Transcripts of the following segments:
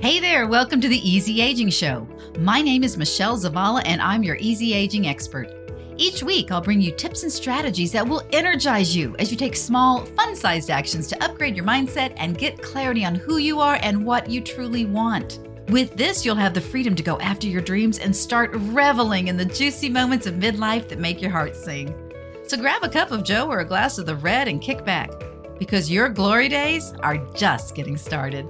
Hey there, welcome to the Easy Aging Show. My name is Michelle Zavala, and I'm your easy aging expert. Each week, I'll bring you tips and strategies that will energize you as you take small, fun sized actions to upgrade your mindset and get clarity on who you are and what you truly want. With this, you'll have the freedom to go after your dreams and start reveling in the juicy moments of midlife that make your heart sing. So grab a cup of Joe or a glass of the red and kick back, because your glory days are just getting started.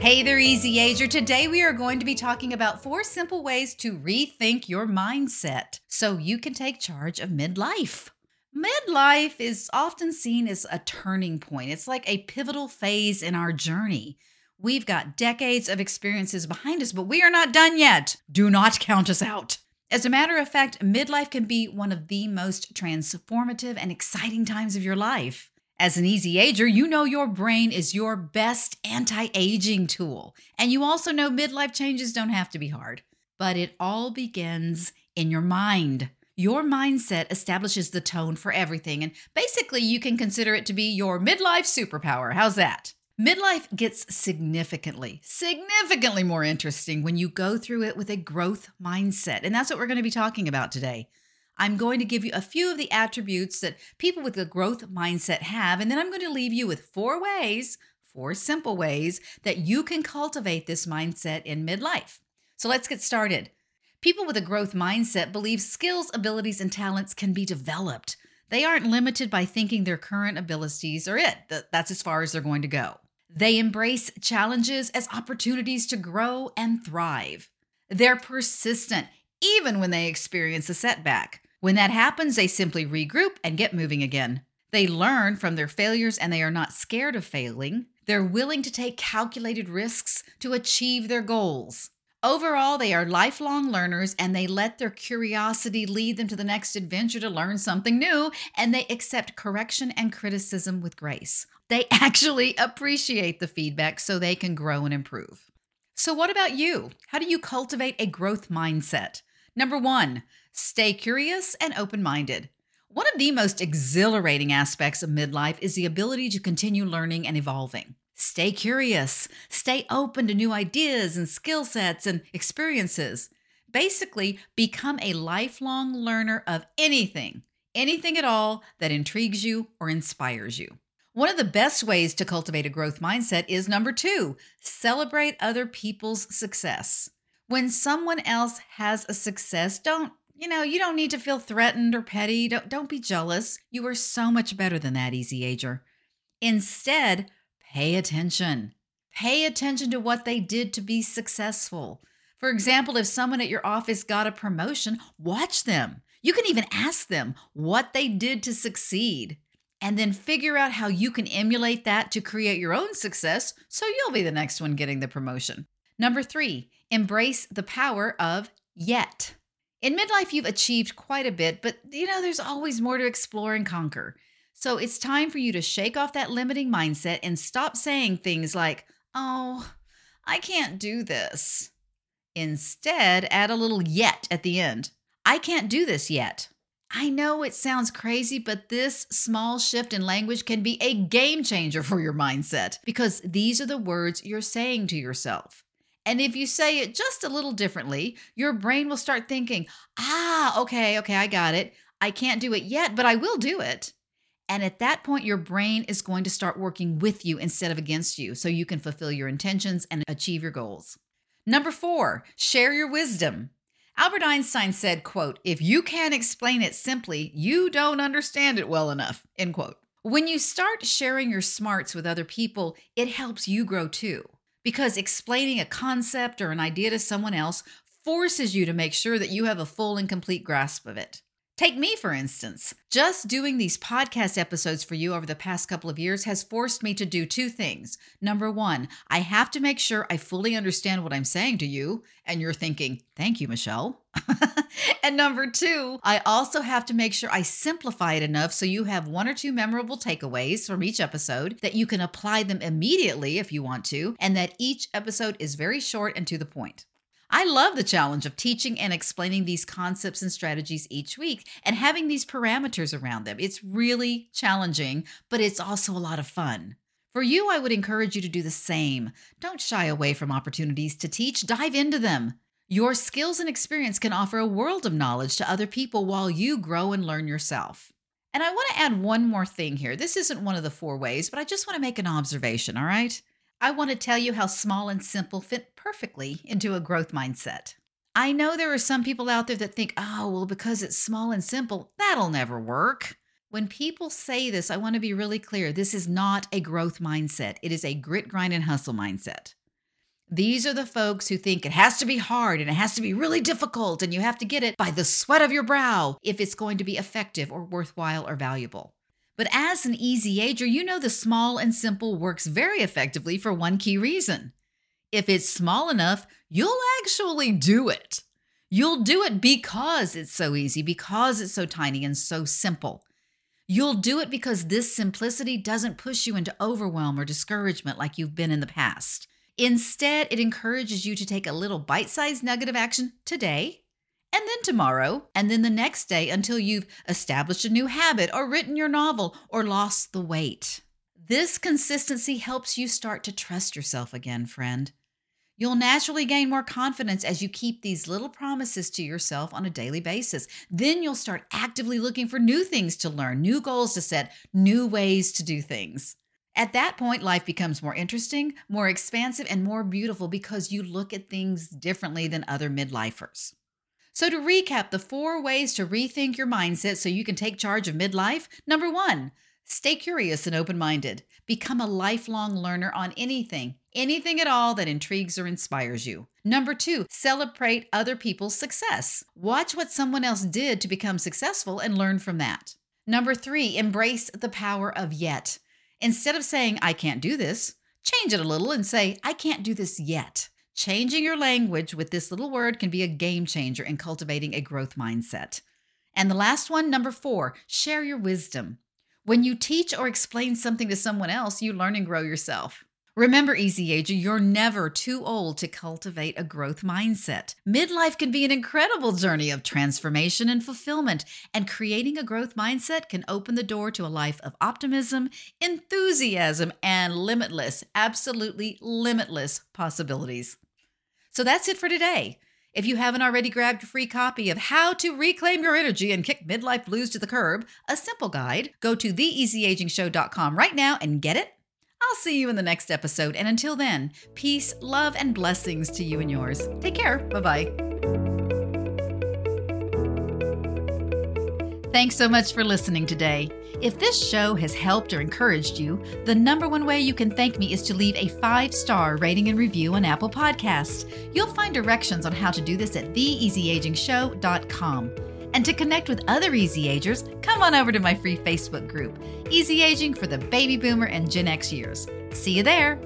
Hey there, Easy Ager. Today we are going to be talking about four simple ways to rethink your mindset so you can take charge of midlife. Midlife is often seen as a turning point, it's like a pivotal phase in our journey. We've got decades of experiences behind us, but we are not done yet. Do not count us out. As a matter of fact, midlife can be one of the most transformative and exciting times of your life. As an easy ager, you know your brain is your best anti aging tool. And you also know midlife changes don't have to be hard, but it all begins in your mind. Your mindset establishes the tone for everything, and basically, you can consider it to be your midlife superpower. How's that? Midlife gets significantly, significantly more interesting when you go through it with a growth mindset. And that's what we're going to be talking about today. I'm going to give you a few of the attributes that people with a growth mindset have, and then I'm going to leave you with four ways, four simple ways that you can cultivate this mindset in midlife. So let's get started. People with a growth mindset believe skills, abilities, and talents can be developed. They aren't limited by thinking their current abilities are it. That's as far as they're going to go. They embrace challenges as opportunities to grow and thrive. They're persistent, even when they experience a setback. When that happens, they simply regroup and get moving again. They learn from their failures and they are not scared of failing. They're willing to take calculated risks to achieve their goals. Overall, they are lifelong learners and they let their curiosity lead them to the next adventure to learn something new, and they accept correction and criticism with grace. They actually appreciate the feedback so they can grow and improve. So, what about you? How do you cultivate a growth mindset? Number one, Stay curious and open minded. One of the most exhilarating aspects of midlife is the ability to continue learning and evolving. Stay curious, stay open to new ideas and skill sets and experiences. Basically, become a lifelong learner of anything, anything at all that intrigues you or inspires you. One of the best ways to cultivate a growth mindset is number two celebrate other people's success. When someone else has a success, don't you know, you don't need to feel threatened or petty. Don't, don't be jealous. You are so much better than that, easy ager. Instead, pay attention. Pay attention to what they did to be successful. For example, if someone at your office got a promotion, watch them. You can even ask them what they did to succeed and then figure out how you can emulate that to create your own success so you'll be the next one getting the promotion. Number three, embrace the power of yet. In midlife, you've achieved quite a bit, but you know, there's always more to explore and conquer. So it's time for you to shake off that limiting mindset and stop saying things like, oh, I can't do this. Instead, add a little yet at the end. I can't do this yet. I know it sounds crazy, but this small shift in language can be a game changer for your mindset because these are the words you're saying to yourself. And if you say it just a little differently, your brain will start thinking, ah, okay, okay, I got it. I can't do it yet, but I will do it. And at that point, your brain is going to start working with you instead of against you so you can fulfill your intentions and achieve your goals. Number four, share your wisdom. Albert Einstein said, quote, if you can't explain it simply, you don't understand it well enough, end quote. When you start sharing your smarts with other people, it helps you grow too because explaining a concept or an idea to someone else forces you to make sure that you have a full and complete grasp of it. Take me, for instance. Just doing these podcast episodes for you over the past couple of years has forced me to do two things. Number one, I have to make sure I fully understand what I'm saying to you. And you're thinking, thank you, Michelle. and number two, I also have to make sure I simplify it enough so you have one or two memorable takeaways from each episode that you can apply them immediately if you want to, and that each episode is very short and to the point. I love the challenge of teaching and explaining these concepts and strategies each week and having these parameters around them. It's really challenging, but it's also a lot of fun. For you, I would encourage you to do the same. Don't shy away from opportunities to teach, dive into them. Your skills and experience can offer a world of knowledge to other people while you grow and learn yourself. And I want to add one more thing here. This isn't one of the four ways, but I just want to make an observation, all right? I want to tell you how small and simple fit perfectly into a growth mindset. I know there are some people out there that think, oh, well, because it's small and simple, that'll never work. When people say this, I want to be really clear. This is not a growth mindset, it is a grit, grind, and hustle mindset. These are the folks who think it has to be hard and it has to be really difficult and you have to get it by the sweat of your brow if it's going to be effective or worthwhile or valuable. But as an easy ager, you know the small and simple works very effectively for one key reason. If it's small enough, you'll actually do it. You'll do it because it's so easy, because it's so tiny and so simple. You'll do it because this simplicity doesn't push you into overwhelm or discouragement like you've been in the past. Instead, it encourages you to take a little bite sized nugget of action today, and then tomorrow, and then the next day until you've established a new habit or written your novel or lost the weight. This consistency helps you start to trust yourself again, friend. You'll naturally gain more confidence as you keep these little promises to yourself on a daily basis. Then you'll start actively looking for new things to learn, new goals to set, new ways to do things. At that point, life becomes more interesting, more expansive, and more beautiful because you look at things differently than other midlifers. So, to recap the four ways to rethink your mindset so you can take charge of midlife number one, stay curious and open minded. Become a lifelong learner on anything, anything at all that intrigues or inspires you. Number two, celebrate other people's success. Watch what someone else did to become successful and learn from that. Number three, embrace the power of yet. Instead of saying, I can't do this, change it a little and say, I can't do this yet. Changing your language with this little word can be a game changer in cultivating a growth mindset. And the last one, number four, share your wisdom. When you teach or explain something to someone else, you learn and grow yourself. Remember, Easy Ager, you're never too old to cultivate a growth mindset. Midlife can be an incredible journey of transformation and fulfillment, and creating a growth mindset can open the door to a life of optimism, enthusiasm, and limitless, absolutely limitless possibilities. So that's it for today. If you haven't already grabbed your free copy of How to Reclaim Your Energy and Kick Midlife Blues to the Curb, a simple guide, go to theeasyagingshow.com right now and get it I'll see you in the next episode. And until then, peace, love, and blessings to you and yours. Take care. Bye bye. Thanks so much for listening today. If this show has helped or encouraged you, the number one way you can thank me is to leave a five star rating and review on Apple Podcasts. You'll find directions on how to do this at theeasyagingshow.com. And to connect with other Easy Agers, come on over to my free Facebook group, Easy Aging for the Baby Boomer and Gen X years. See you there.